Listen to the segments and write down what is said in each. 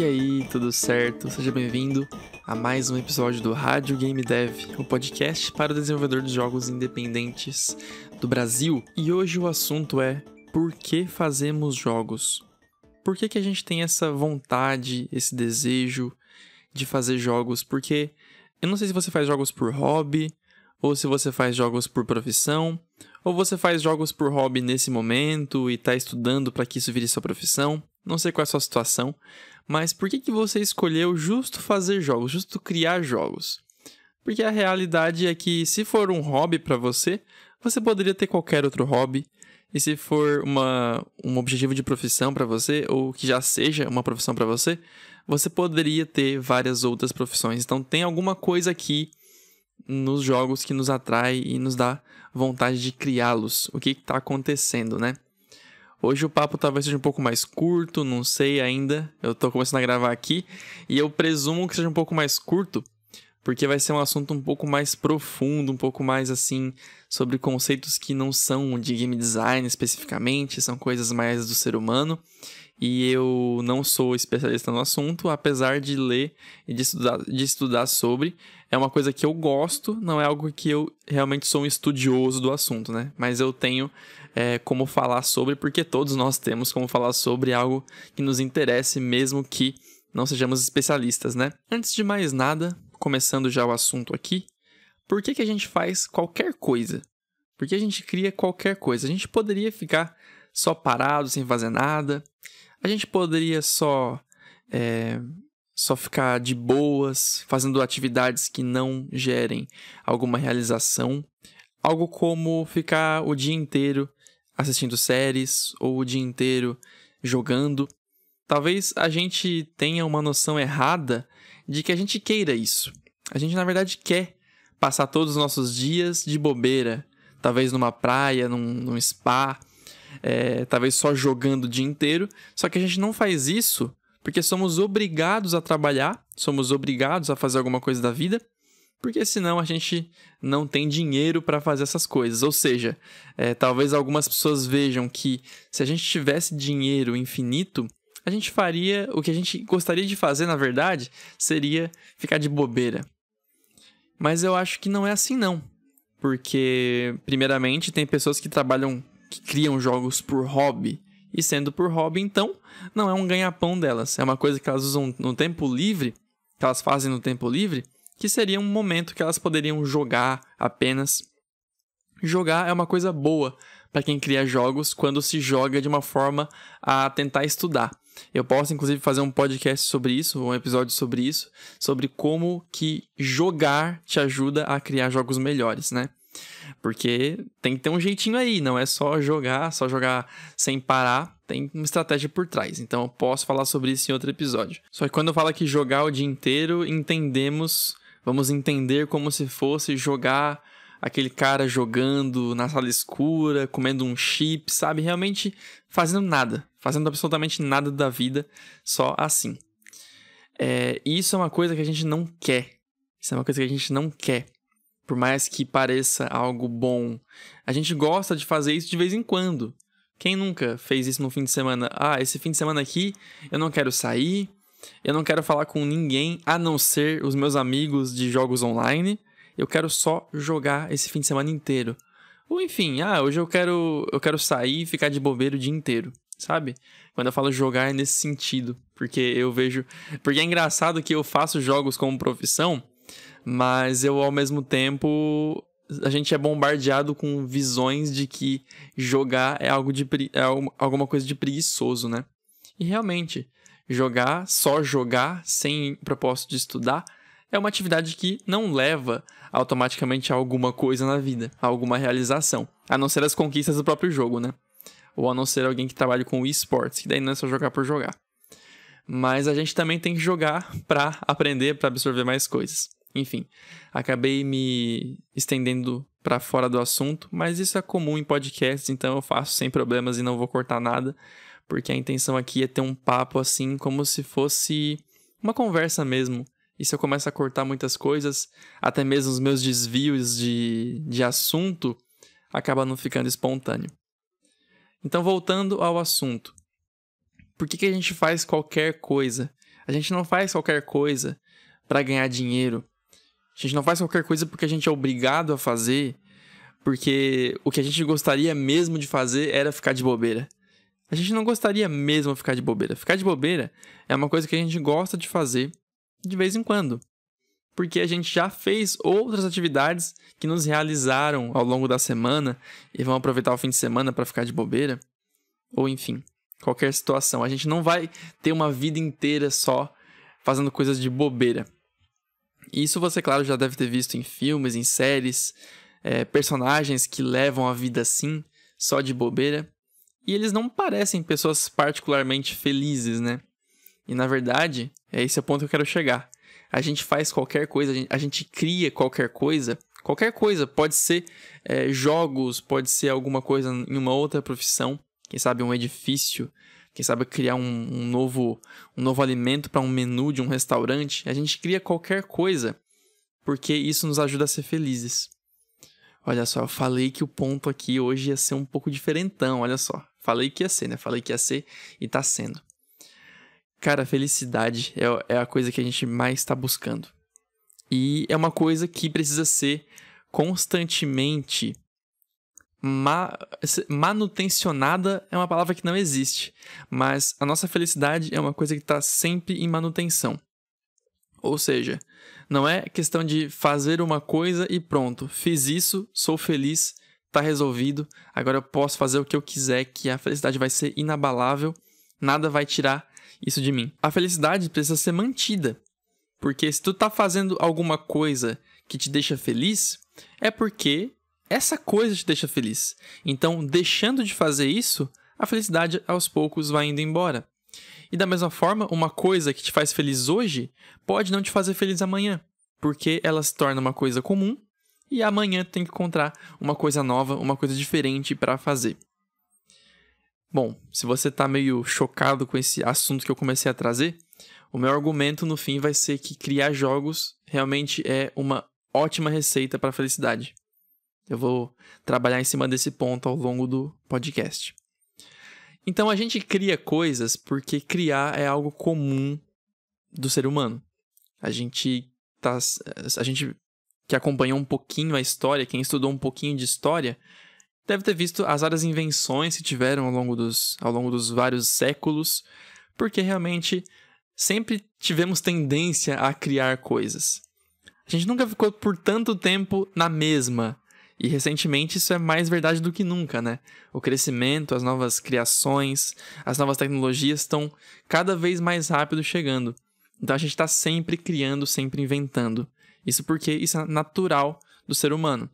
E aí, tudo certo? Seja bem-vindo a mais um episódio do Rádio Game Dev, o podcast para o desenvolvedor de jogos independentes do Brasil. E hoje o assunto é por que fazemos jogos? Por que, que a gente tem essa vontade, esse desejo de fazer jogos? Porque eu não sei se você faz jogos por hobby, ou se você faz jogos por profissão, ou você faz jogos por hobby nesse momento e está estudando para que isso vire sua profissão. Não sei qual é a sua situação, mas por que, que você escolheu justo fazer jogos, justo criar jogos? Porque a realidade é que se for um hobby para você, você poderia ter qualquer outro hobby. E se for uma, um objetivo de profissão para você, ou que já seja uma profissão para você, você poderia ter várias outras profissões. Então tem alguma coisa aqui nos jogos que nos atrai e nos dá vontade de criá-los. O que está acontecendo, né? Hoje o papo talvez seja um pouco mais curto, não sei ainda. Eu estou começando a gravar aqui e eu presumo que seja um pouco mais curto, porque vai ser um assunto um pouco mais profundo, um pouco mais assim sobre conceitos que não são de game design especificamente, são coisas mais do ser humano. E eu não sou especialista no assunto, apesar de ler e de estudar, de estudar sobre é uma coisa que eu gosto, não é algo que eu realmente sou um estudioso do assunto, né? Mas eu tenho é, como falar sobre, porque todos nós temos como falar sobre algo que nos interesse, mesmo que não sejamos especialistas, né? Antes de mais nada, começando já o assunto aqui, por que, que a gente faz qualquer coisa? Por que a gente cria qualquer coisa? A gente poderia ficar só parado, sem fazer nada. A gente poderia só é, só ficar de boas, fazendo atividades que não gerem alguma realização. Algo como ficar o dia inteiro assistindo séries ou o dia inteiro jogando. Talvez a gente tenha uma noção errada de que a gente queira isso. A gente, na verdade, quer passar todos os nossos dias de bobeira, talvez numa praia, num, num spa, é, talvez só jogando o dia inteiro. Só que a gente não faz isso porque somos obrigados a trabalhar, somos obrigados a fazer alguma coisa da vida, porque senão a gente não tem dinheiro para fazer essas coisas. Ou seja, é, talvez algumas pessoas vejam que se a gente tivesse dinheiro infinito, a gente faria o que a gente gostaria de fazer, na verdade, seria ficar de bobeira. Mas eu acho que não é assim não. Porque, primeiramente, tem pessoas que trabalham, que criam jogos por hobby. E sendo por hobby, então, não é um ganha-pão delas. É uma coisa que elas usam no tempo livre, que elas fazem no tempo livre, que seria um momento que elas poderiam jogar apenas. Jogar é uma coisa boa para quem cria jogos quando se joga de uma forma a tentar estudar. Eu posso inclusive fazer um podcast sobre isso, um episódio sobre isso, sobre como que jogar te ajuda a criar jogos melhores, né? Porque tem que ter um jeitinho aí, não é só jogar, só jogar sem parar, tem uma estratégia por trás. Então eu posso falar sobre isso em outro episódio. Só que quando eu falo que jogar o dia inteiro, entendemos, vamos entender como se fosse jogar aquele cara jogando na sala escura, comendo um chip, sabe? Realmente fazendo nada, fazendo absolutamente nada da vida, só assim. É, isso é uma coisa que a gente não quer. Isso é uma coisa que a gente não quer por mais que pareça algo bom, a gente gosta de fazer isso de vez em quando. Quem nunca fez isso no fim de semana? Ah, esse fim de semana aqui eu não quero sair, eu não quero falar com ninguém a não ser os meus amigos de jogos online. Eu quero só jogar esse fim de semana inteiro. Ou enfim, ah, hoje eu quero eu quero sair e ficar de bobeira o dia inteiro, sabe? Quando eu falo jogar é nesse sentido, porque eu vejo, porque é engraçado que eu faço jogos como profissão, mas eu ao mesmo tempo a gente é bombardeado com visões de que jogar é algo de é alguma coisa de preguiçoso, né? E realmente, jogar, só jogar sem propósito de estudar é uma atividade que não leva automaticamente a alguma coisa na vida, a alguma realização, a não ser as conquistas do próprio jogo, né? Ou a não ser alguém que trabalhe com esportes, que daí não é só jogar por jogar. Mas a gente também tem que jogar para aprender, para absorver mais coisas. Enfim, acabei me estendendo para fora do assunto, mas isso é comum em podcasts, então eu faço sem problemas e não vou cortar nada, porque a intenção aqui é ter um papo assim, como se fosse uma conversa mesmo. E se eu começo a cortar muitas coisas, até mesmo os meus desvios de, de assunto, acaba não ficando espontâneo. Então, voltando ao assunto. Por que, que a gente faz qualquer coisa? A gente não faz qualquer coisa para ganhar dinheiro. A gente não faz qualquer coisa porque a gente é obrigado a fazer, porque o que a gente gostaria mesmo de fazer era ficar de bobeira. A gente não gostaria mesmo de ficar de bobeira. Ficar de bobeira é uma coisa que a gente gosta de fazer de vez em quando. Porque a gente já fez outras atividades que nos realizaram ao longo da semana e vão aproveitar o fim de semana para ficar de bobeira. Ou enfim, qualquer situação. A gente não vai ter uma vida inteira só fazendo coisas de bobeira. Isso você, claro, já deve ter visto em filmes, em séries, é, personagens que levam a vida assim, só de bobeira. E eles não parecem pessoas particularmente felizes, né? E na verdade, é esse o ponto que eu quero chegar. A gente faz qualquer coisa, a gente, a gente cria qualquer coisa. Qualquer coisa, pode ser é, jogos, pode ser alguma coisa em uma outra profissão, quem sabe um edifício, quem sabe criar um, um novo, um novo alimento para um menu de um restaurante. A gente cria qualquer coisa porque isso nos ajuda a ser felizes. Olha só, eu falei que o ponto aqui hoje ia ser um pouco diferentão, olha só. Falei que ia ser, né? Falei que ia ser e tá sendo. Cara, felicidade é, é a coisa que a gente mais está buscando. E é uma coisa que precisa ser constantemente ma manutencionada é uma palavra que não existe, mas a nossa felicidade é uma coisa que está sempre em manutenção. Ou seja, não é questão de fazer uma coisa e pronto, fiz isso, sou feliz, tá resolvido, agora eu posso fazer o que eu quiser, que a felicidade vai ser inabalável, nada vai tirar isso de mim. A felicidade precisa ser mantida, porque se tu tá fazendo alguma coisa que te deixa feliz, é porque essa coisa te deixa feliz. Então, deixando de fazer isso, a felicidade aos poucos vai indo embora. E da mesma forma, uma coisa que te faz feliz hoje pode não te fazer feliz amanhã, porque ela se torna uma coisa comum e amanhã tem que encontrar uma coisa nova, uma coisa diferente para fazer. Bom, se você está meio chocado com esse assunto que eu comecei a trazer, o meu argumento no fim vai ser que criar jogos realmente é uma ótima receita para a felicidade. Eu vou trabalhar em cima desse ponto ao longo do podcast. Então a gente cria coisas porque criar é algo comum do ser humano. A gente tá a gente que acompanhou um pouquinho a história, quem estudou um pouquinho de história, deve ter visto as várias invenções que tiveram ao longo dos, ao longo dos vários séculos, porque realmente sempre tivemos tendência a criar coisas. A gente nunca ficou por tanto tempo na mesma. E recentemente isso é mais verdade do que nunca, né? O crescimento, as novas criações, as novas tecnologias estão cada vez mais rápido chegando. Então a gente está sempre criando, sempre inventando. Isso porque isso é natural do ser humano.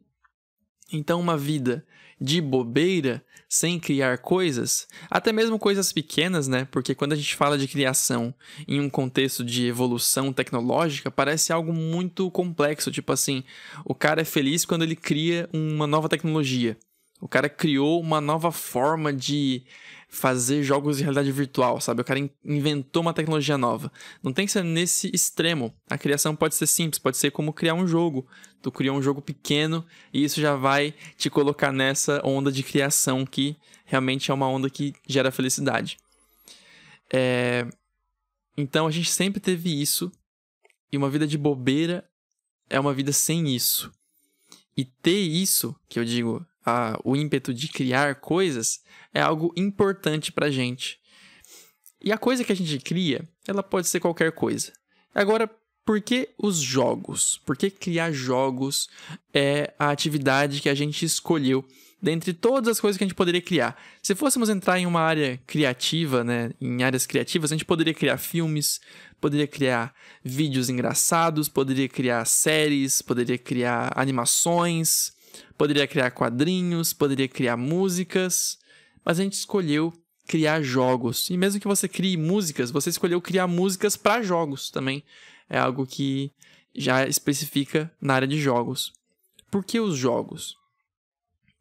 Então, uma vida de bobeira, sem criar coisas, até mesmo coisas pequenas, né? Porque quando a gente fala de criação em um contexto de evolução tecnológica, parece algo muito complexo. Tipo assim, o cara é feliz quando ele cria uma nova tecnologia. O cara criou uma nova forma de fazer jogos de realidade virtual, sabe? O cara inventou uma tecnologia nova. Não tem que ser nesse extremo. A criação pode ser simples, pode ser como criar um jogo. Tu criou um jogo pequeno e isso já vai te colocar nessa onda de criação que realmente é uma onda que gera felicidade. É... Então a gente sempre teve isso e uma vida de bobeira é uma vida sem isso. E ter isso, que eu digo, a, o ímpeto de criar coisas é algo importante pra gente. E a coisa que a gente cria, ela pode ser qualquer coisa. Agora, por que os jogos? Por que criar jogos é a atividade que a gente escolheu dentre todas as coisas que a gente poderia criar? Se fôssemos entrar em uma área criativa, né, em áreas criativas, a gente poderia criar filmes, poderia criar vídeos engraçados, poderia criar séries, poderia criar animações, Poderia criar quadrinhos, poderia criar músicas, mas a gente escolheu criar jogos. E mesmo que você crie músicas, você escolheu criar músicas para jogos também. É algo que já especifica na área de jogos. Por que os jogos?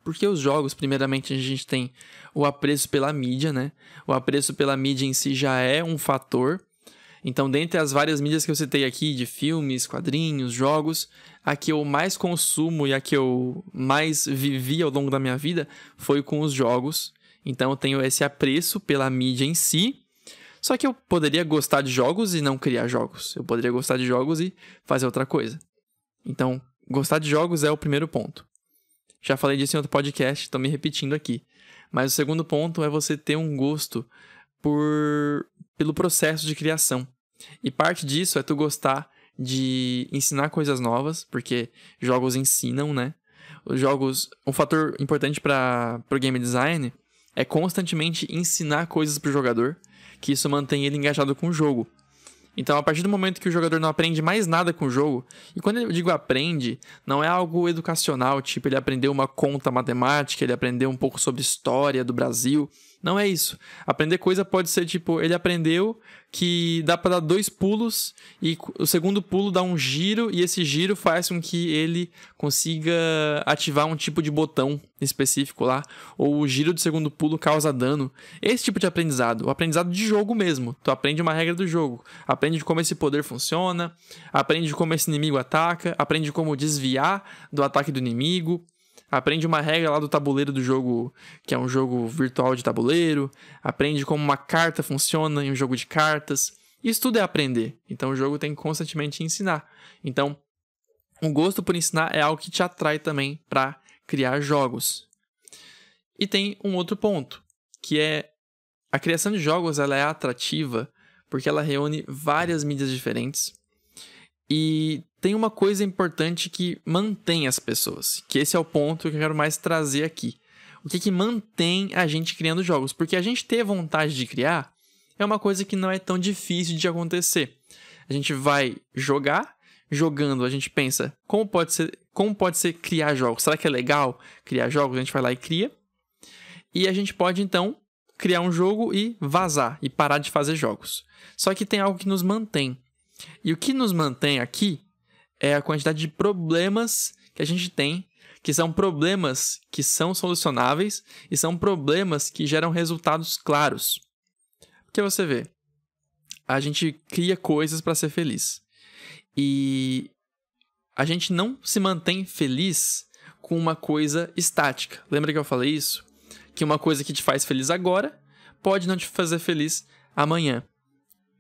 Porque os jogos, primeiramente, a gente tem o apreço pela mídia, né? O apreço pela mídia em si já é um fator então, dentre as várias mídias que eu citei aqui, de filmes, quadrinhos, jogos, a que eu mais consumo e a que eu mais vivi ao longo da minha vida foi com os jogos. Então, eu tenho esse apreço pela mídia em si. Só que eu poderia gostar de jogos e não criar jogos. Eu poderia gostar de jogos e fazer outra coisa. Então, gostar de jogos é o primeiro ponto. Já falei disso em outro podcast, estou me repetindo aqui. Mas o segundo ponto é você ter um gosto por pelo processo de criação. E parte disso é tu gostar de ensinar coisas novas, porque jogos ensinam, né? Os jogos, um fator importante para o game design é constantemente ensinar coisas para o jogador, que isso mantém ele engajado com o jogo. Então, a partir do momento que o jogador não aprende mais nada com o jogo, e quando eu digo aprende, não é algo educacional, tipo ele aprendeu uma conta matemática, ele aprendeu um pouco sobre história do Brasil. Não é isso. Aprender coisa pode ser tipo, ele aprendeu que dá para dar dois pulos e o segundo pulo dá um giro e esse giro faz com que ele consiga ativar um tipo de botão específico lá, ou o giro do segundo pulo causa dano. Esse tipo de aprendizado, o aprendizado de jogo mesmo. Tu aprende uma regra do jogo, aprende como esse poder funciona, aprende como esse inimigo ataca, aprende como desviar do ataque do inimigo aprende uma regra lá do tabuleiro do jogo, que é um jogo virtual de tabuleiro, aprende como uma carta funciona em um jogo de cartas. Isso tudo é aprender. Então o jogo tem que constantemente ensinar. Então, o gosto por ensinar é algo que te atrai também para criar jogos. E tem um outro ponto, que é a criação de jogos ela é atrativa porque ela reúne várias mídias diferentes e tem uma coisa importante que mantém as pessoas, que esse é o ponto que eu quero mais trazer aqui. O que, que mantém a gente criando jogos? Porque a gente ter vontade de criar é uma coisa que não é tão difícil de acontecer. A gente vai jogar, jogando, a gente pensa, como pode ser, como pode ser criar jogos? Será que é legal criar jogos? A gente vai lá e cria. E a gente pode então criar um jogo e vazar e parar de fazer jogos. Só que tem algo que nos mantém. E o que nos mantém aqui é a quantidade de problemas que a gente tem, que são problemas que são solucionáveis e são problemas que geram resultados claros. Porque você vê, a gente cria coisas para ser feliz. E a gente não se mantém feliz com uma coisa estática. Lembra que eu falei isso? Que uma coisa que te faz feliz agora pode não te fazer feliz amanhã.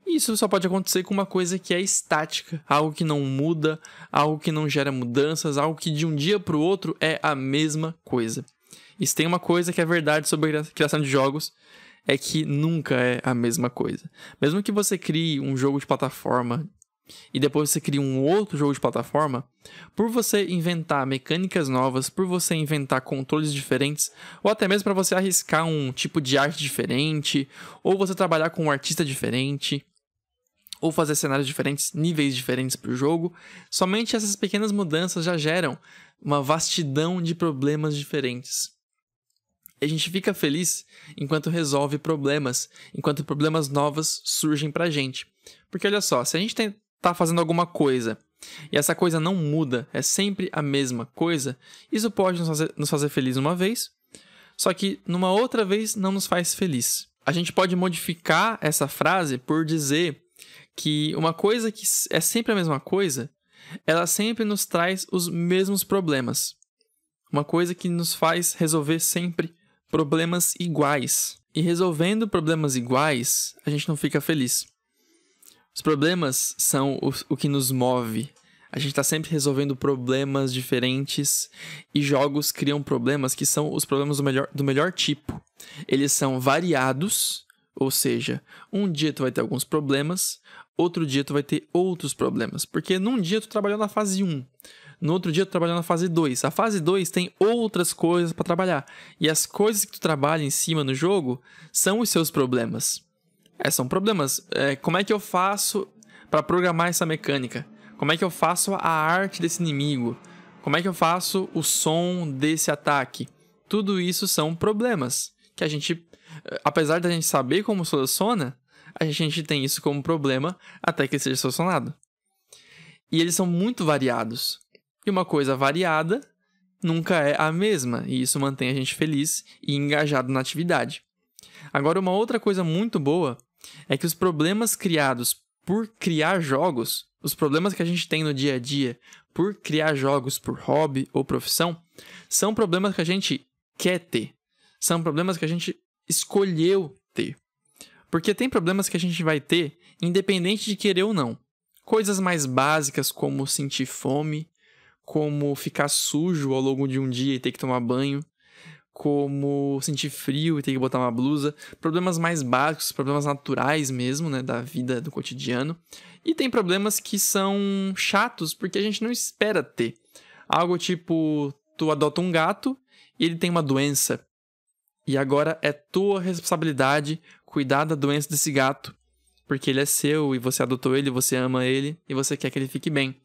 Isso só pode acontecer com uma coisa que é estática, algo que não muda, algo que não gera mudanças, algo que de um dia para o outro é a mesma coisa. E se tem uma coisa que é verdade sobre a criação de jogos, é que nunca é a mesma coisa. Mesmo que você crie um jogo de plataforma e depois você cria um outro jogo de plataforma, por você inventar mecânicas novas, por você inventar controles diferentes, ou até mesmo para você arriscar um tipo de arte diferente, ou você trabalhar com um artista diferente, ou fazer cenários diferentes, níveis diferentes para o jogo, somente essas pequenas mudanças já geram uma vastidão de problemas diferentes. E a gente fica feliz enquanto resolve problemas, enquanto problemas novos surgem para a gente. Porque olha só, se a gente está fazendo alguma coisa e essa coisa não muda, é sempre a mesma coisa, isso pode nos fazer, nos fazer feliz uma vez, só que numa outra vez não nos faz feliz. A gente pode modificar essa frase por dizer que uma coisa que é sempre a mesma coisa, ela sempre nos traz os mesmos problemas. Uma coisa que nos faz resolver sempre problemas iguais. E resolvendo problemas iguais, a gente não fica feliz. Os problemas são o, o que nos move. A gente está sempre resolvendo problemas diferentes e jogos criam problemas que são os problemas do melhor, do melhor tipo. Eles são variados, ou seja, um dia tu vai ter alguns problemas, outro dia tu vai ter outros problemas. Porque num dia tu trabalhou na fase 1, no outro dia tu trabalhou na fase 2. A fase 2 tem outras coisas para trabalhar. E as coisas que tu trabalha em cima no jogo são os seus problemas. É, são problemas. É, como é que eu faço para programar essa mecânica? Como é que eu faço a arte desse inimigo? Como é que eu faço o som desse ataque? Tudo isso são problemas que a gente, apesar da gente saber como soluciona, a gente tem isso como problema até que seja solucionado. E eles são muito variados. E uma coisa variada nunca é a mesma, e isso mantém a gente feliz e engajado na atividade. Agora, uma outra coisa muito boa é que os problemas criados por criar jogos, os problemas que a gente tem no dia a dia por criar jogos por hobby ou profissão, são problemas que a gente quer ter. São problemas que a gente escolheu ter. Porque tem problemas que a gente vai ter independente de querer ou não. Coisas mais básicas como sentir fome, como ficar sujo ao longo de um dia e ter que tomar banho, como sentir frio e ter que botar uma blusa, problemas mais básicos, problemas naturais mesmo, né, da vida do cotidiano. E tem problemas que são chatos porque a gente não espera ter. Algo tipo, tu adota um gato e ele tem uma doença. E agora é tua responsabilidade cuidar da doença desse gato, porque ele é seu e você adotou ele, você ama ele e você quer que ele fique bem.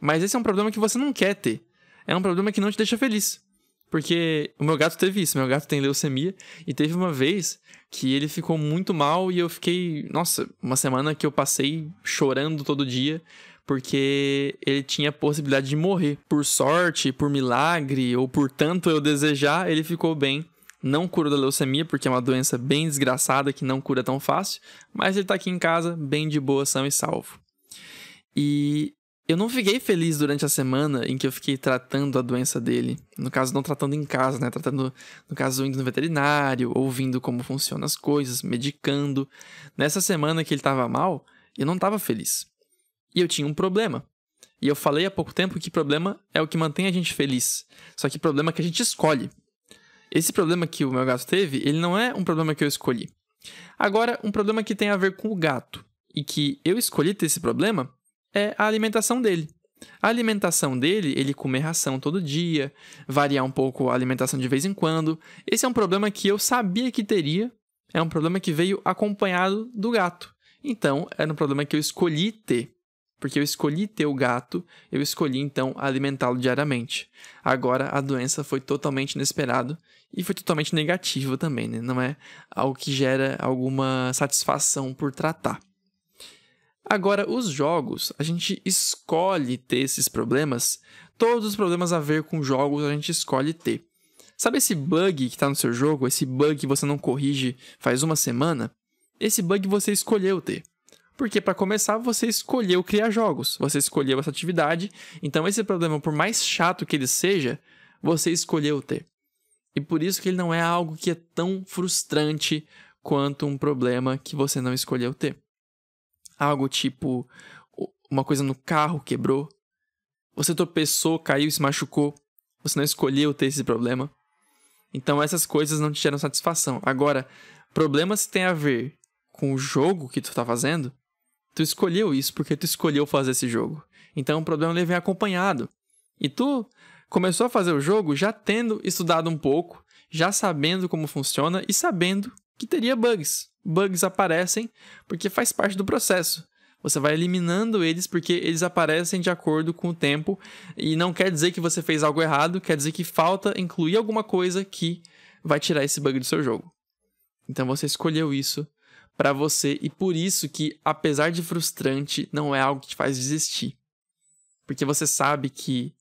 Mas esse é um problema que você não quer ter. É um problema que não te deixa feliz. Porque o meu gato teve isso, meu gato tem leucemia, e teve uma vez que ele ficou muito mal e eu fiquei, nossa, uma semana que eu passei chorando todo dia, porque ele tinha possibilidade de morrer. Por sorte, por milagre, ou por tanto eu desejar, ele ficou bem. Não curou da leucemia, porque é uma doença bem desgraçada que não cura tão fácil, mas ele tá aqui em casa, bem de boa, são e salvo. E eu não fiquei feliz durante a semana em que eu fiquei tratando a doença dele. No caso, não tratando em casa, né? Tratando, no caso, indo no veterinário, ouvindo como funcionam as coisas, medicando. Nessa semana que ele tava mal, eu não tava feliz. E eu tinha um problema. E eu falei há pouco tempo que problema é o que mantém a gente feliz. Só que problema é que a gente escolhe. Esse problema que o meu gato teve, ele não é um problema que eu escolhi. Agora, um problema que tem a ver com o gato e que eu escolhi ter esse problema é a alimentação dele. A alimentação dele, ele comer ração todo dia, variar um pouco a alimentação de vez em quando. Esse é um problema que eu sabia que teria, é um problema que veio acompanhado do gato. Então, era um problema que eu escolhi ter. Porque eu escolhi ter o gato, eu escolhi então alimentá-lo diariamente. Agora a doença foi totalmente inesperado e foi totalmente negativo também, né? Não é algo que gera alguma satisfação por tratar. Agora, os jogos, a gente escolhe ter esses problemas. Todos os problemas a ver com jogos a gente escolhe ter. Sabe esse bug que está no seu jogo? Esse bug que você não corrige faz uma semana? Esse bug você escolheu ter. Porque, para começar, você escolheu criar jogos, você escolheu essa atividade, então esse problema, por mais chato que ele seja, você escolheu ter. E por isso que ele não é algo que é tão frustrante quanto um problema que você não escolheu ter. Algo tipo uma coisa no carro quebrou. Você tropeçou, caiu e se machucou. Você não escolheu ter esse problema. Então essas coisas não te geram satisfação. Agora, problemas que têm a ver com o jogo que tu está fazendo, tu escolheu isso porque tu escolheu fazer esse jogo. Então o problema ele vem acompanhado. E tu começou a fazer o jogo já tendo estudado um pouco, já sabendo como funciona e sabendo que teria bugs. Bugs aparecem porque faz parte do processo. Você vai eliminando eles porque eles aparecem de acordo com o tempo e não quer dizer que você fez algo errado, quer dizer que falta incluir alguma coisa que vai tirar esse bug do seu jogo. Então você escolheu isso para você e por isso que apesar de frustrante, não é algo que te faz desistir. Porque você sabe que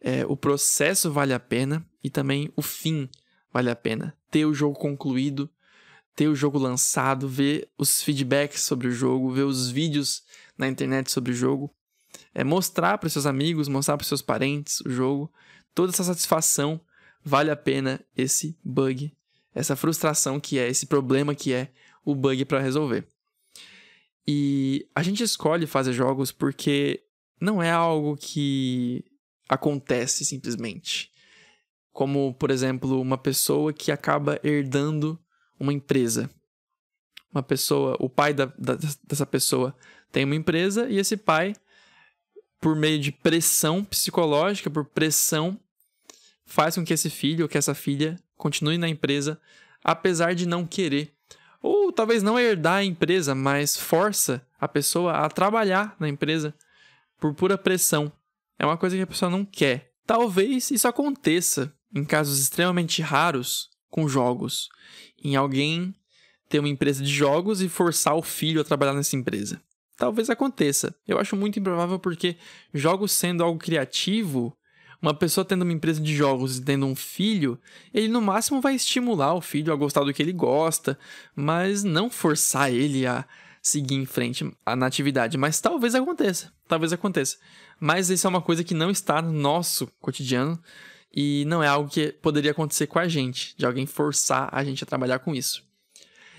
é, o processo vale a pena e também o fim vale a pena. Ter o jogo concluído ter o jogo lançado, ver os feedbacks sobre o jogo, ver os vídeos na internet sobre o jogo, é mostrar para seus amigos, mostrar para seus parentes o jogo, toda essa satisfação vale a pena esse bug, essa frustração que é, esse problema que é o bug para resolver. E a gente escolhe fazer jogos porque não é algo que acontece simplesmente. Como, por exemplo, uma pessoa que acaba herdando uma empresa. Uma pessoa, o pai da, da, dessa pessoa tem uma empresa e esse pai, por meio de pressão psicológica, por pressão, faz com que esse filho ou que essa filha continue na empresa, apesar de não querer. Ou talvez não herdar a empresa, mas força a pessoa a trabalhar na empresa por pura pressão. É uma coisa que a pessoa não quer. Talvez isso aconteça em casos extremamente raros com jogos em alguém ter uma empresa de jogos e forçar o filho a trabalhar nessa empresa. Talvez aconteça. Eu acho muito improvável porque jogos sendo algo criativo, uma pessoa tendo uma empresa de jogos e tendo um filho, ele no máximo vai estimular o filho a gostar do que ele gosta, mas não forçar ele a seguir em frente na atividade. Mas talvez aconteça. Talvez aconteça. Mas isso é uma coisa que não está no nosso cotidiano. E não é algo que poderia acontecer com a gente, de alguém forçar a gente a trabalhar com isso.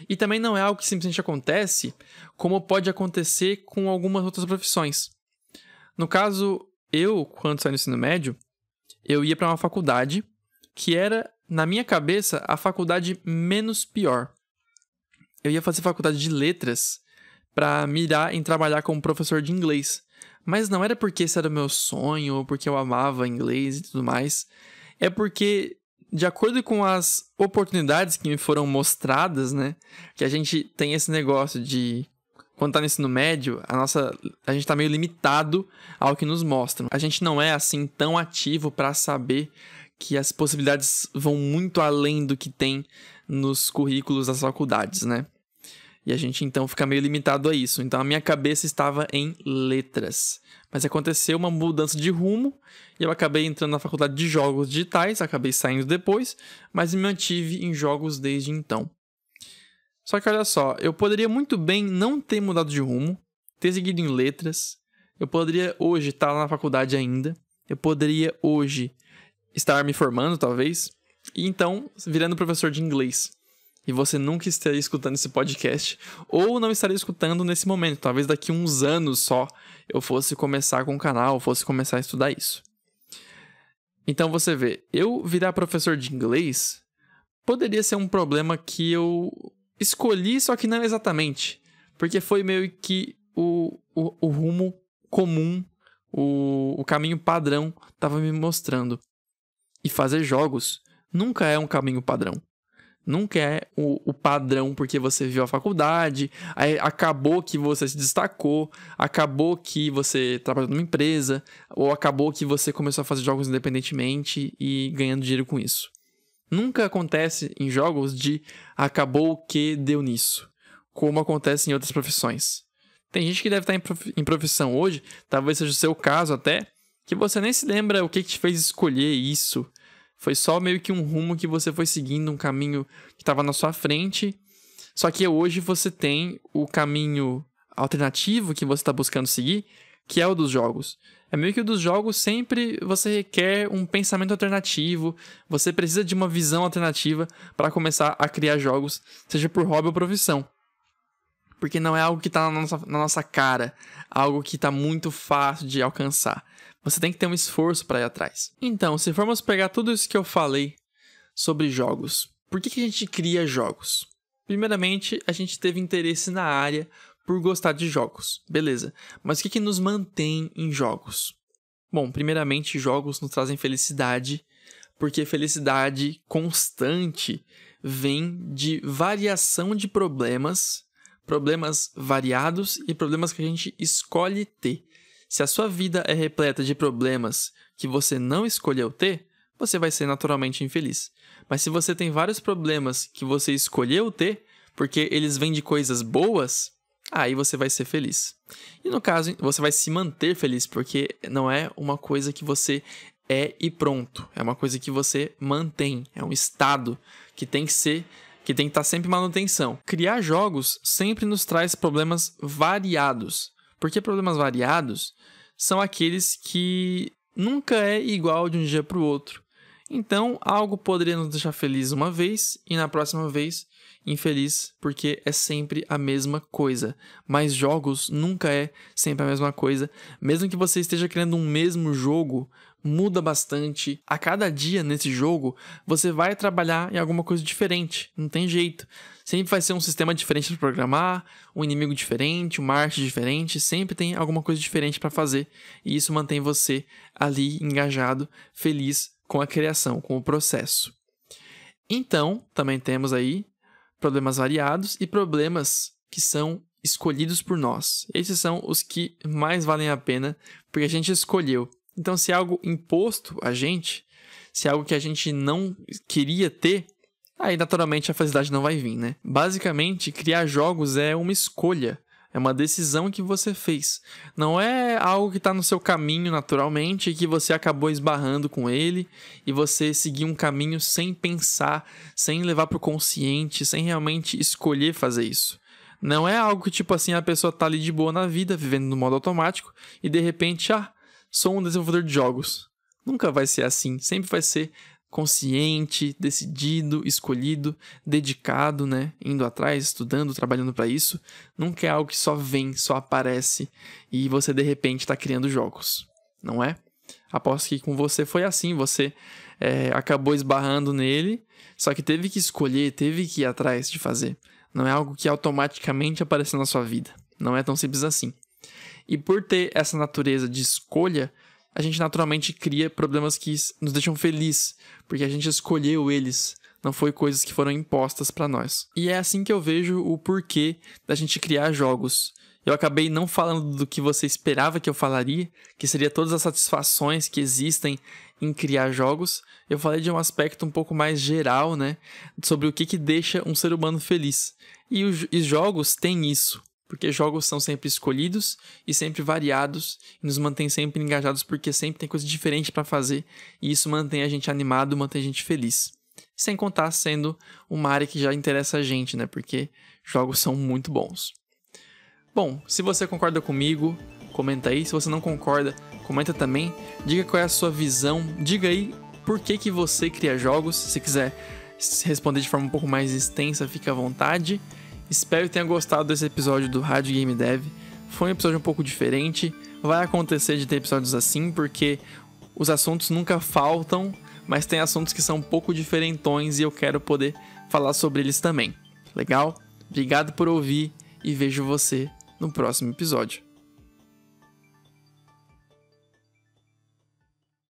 E também não é algo que simplesmente acontece, como pode acontecer com algumas outras profissões. No caso, eu, quando saí no ensino médio, eu ia para uma faculdade que era, na minha cabeça, a faculdade menos pior. Eu ia fazer faculdade de letras para mirar em trabalhar como professor de inglês. Mas não era porque esse era o meu sonho ou porque eu amava inglês e tudo mais. É porque, de acordo com as oportunidades que me foram mostradas, né? Que a gente tem esse negócio de. Quando tá no ensino médio, a nossa. A gente tá meio limitado ao que nos mostram. A gente não é assim tão ativo para saber que as possibilidades vão muito além do que tem nos currículos das faculdades, né? E a gente então fica meio limitado a isso. Então a minha cabeça estava em letras. Mas aconteceu uma mudança de rumo e eu acabei entrando na faculdade de jogos digitais, acabei saindo depois, mas me mantive em jogos desde então. Só que olha só, eu poderia muito bem não ter mudado de rumo, ter seguido em letras, eu poderia hoje estar na faculdade ainda, eu poderia hoje estar me formando, talvez, e então virando professor de inglês e você nunca estaria escutando esse podcast, ou não estaria escutando nesse momento. Talvez daqui uns anos só eu fosse começar com o canal, fosse começar a estudar isso. Então você vê, eu virar professor de inglês poderia ser um problema que eu escolhi, só que não exatamente. Porque foi meio que o, o, o rumo comum, o, o caminho padrão estava me mostrando. E fazer jogos nunca é um caminho padrão nunca é o, o, padrão porque você viu a faculdade, acabou que você se destacou, acabou que você trabalhou numa empresa, ou acabou que você começou a fazer jogos independentemente e ganhando dinheiro com isso. Nunca acontece em jogos de acabou que deu nisso, como acontece em outras profissões. Tem gente que deve estar em profissão hoje, talvez seja o seu caso até, que você nem se lembra o que te fez escolher isso, foi só meio que um rumo que você foi seguindo, um caminho que estava na sua frente. Só que hoje você tem o caminho alternativo que você está buscando seguir, que é o dos jogos. É meio que o dos jogos sempre você requer um pensamento alternativo, você precisa de uma visão alternativa para começar a criar jogos, seja por hobby ou profissão. Porque não é algo que está na nossa, na nossa cara, algo que está muito fácil de alcançar. Você tem que ter um esforço para ir atrás. Então, se formos pegar tudo isso que eu falei sobre jogos, por que, que a gente cria jogos? Primeiramente, a gente teve interesse na área por gostar de jogos, beleza. Mas o que, que nos mantém em jogos? Bom, primeiramente, jogos nos trazem felicidade, porque felicidade constante vem de variação de problemas, problemas variados e problemas que a gente escolhe ter. Se a sua vida é repleta de problemas que você não escolheu ter, você vai ser naturalmente infeliz. Mas se você tem vários problemas que você escolheu ter, porque eles vêm de coisas boas, aí você vai ser feliz. E no caso, você vai se manter feliz, porque não é uma coisa que você é e pronto. É uma coisa que você mantém. É um estado que tem que ser que tem que estar sempre em manutenção. Criar jogos sempre nos traz problemas variados. Porque problemas variados são aqueles que nunca é igual de um dia para o outro. Então, algo poderia nos deixar feliz uma vez e na próxima vez infeliz, porque é sempre a mesma coisa. Mas jogos nunca é sempre a mesma coisa. Mesmo que você esteja criando um mesmo jogo, muda bastante. A cada dia nesse jogo, você vai trabalhar em alguma coisa diferente. Não tem jeito. Sempre vai ser um sistema diferente para programar, um inimigo diferente, uma arte diferente. Sempre tem alguma coisa diferente para fazer. E isso mantém você ali engajado, feliz com a criação, com o processo. Então, também temos aí problemas variados e problemas que são escolhidos por nós. Esses são os que mais valem a pena porque a gente escolheu. Então, se é algo imposto a gente, se é algo que a gente não queria ter, aí naturalmente a felicidade não vai vir, né? Basicamente, criar jogos é uma escolha, é uma decisão que você fez. Não é algo que está no seu caminho naturalmente e que você acabou esbarrando com ele e você seguiu um caminho sem pensar, sem levar para o consciente, sem realmente escolher fazer isso. Não é algo que, tipo assim, a pessoa tá ali de boa na vida, vivendo no modo automático, e de repente, ah, sou um desenvolvedor de jogos. Nunca vai ser assim, sempre vai ser consciente, decidido, escolhido, dedicado, né? Indo atrás, estudando, trabalhando para isso, nunca é algo que só vem, só aparece e você de repente está criando jogos, não é? Aposto que com você foi assim, você é, acabou esbarrando nele, só que teve que escolher, teve que ir atrás de fazer. Não é algo que automaticamente apareceu na sua vida. Não é tão simples assim. E por ter essa natureza de escolha, a gente naturalmente cria problemas que nos deixam felizes, porque a gente escolheu eles, não foi coisas que foram impostas para nós. E é assim que eu vejo o porquê da gente criar jogos. Eu acabei não falando do que você esperava que eu falaria, que seria todas as satisfações que existem em criar jogos. Eu falei de um aspecto um pouco mais geral, né, sobre o que que deixa um ser humano feliz. E os jogos têm isso porque jogos são sempre escolhidos e sempre variados e nos mantém sempre engajados porque sempre tem coisa diferente para fazer e isso mantém a gente animado, mantém a gente feliz. Sem contar sendo uma área que já interessa a gente, né? Porque jogos são muito bons. Bom, se você concorda comigo, comenta aí. Se você não concorda, comenta também. Diga qual é a sua visão. Diga aí por que, que você cria jogos. Se quiser responder de forma um pouco mais extensa, fique à vontade. Espero que tenha gostado desse episódio do Rádio Game Dev. Foi um episódio um pouco diferente. Vai acontecer de ter episódios assim, porque os assuntos nunca faltam, mas tem assuntos que são um pouco diferentões e eu quero poder falar sobre eles também. Legal? Obrigado por ouvir e vejo você no próximo episódio.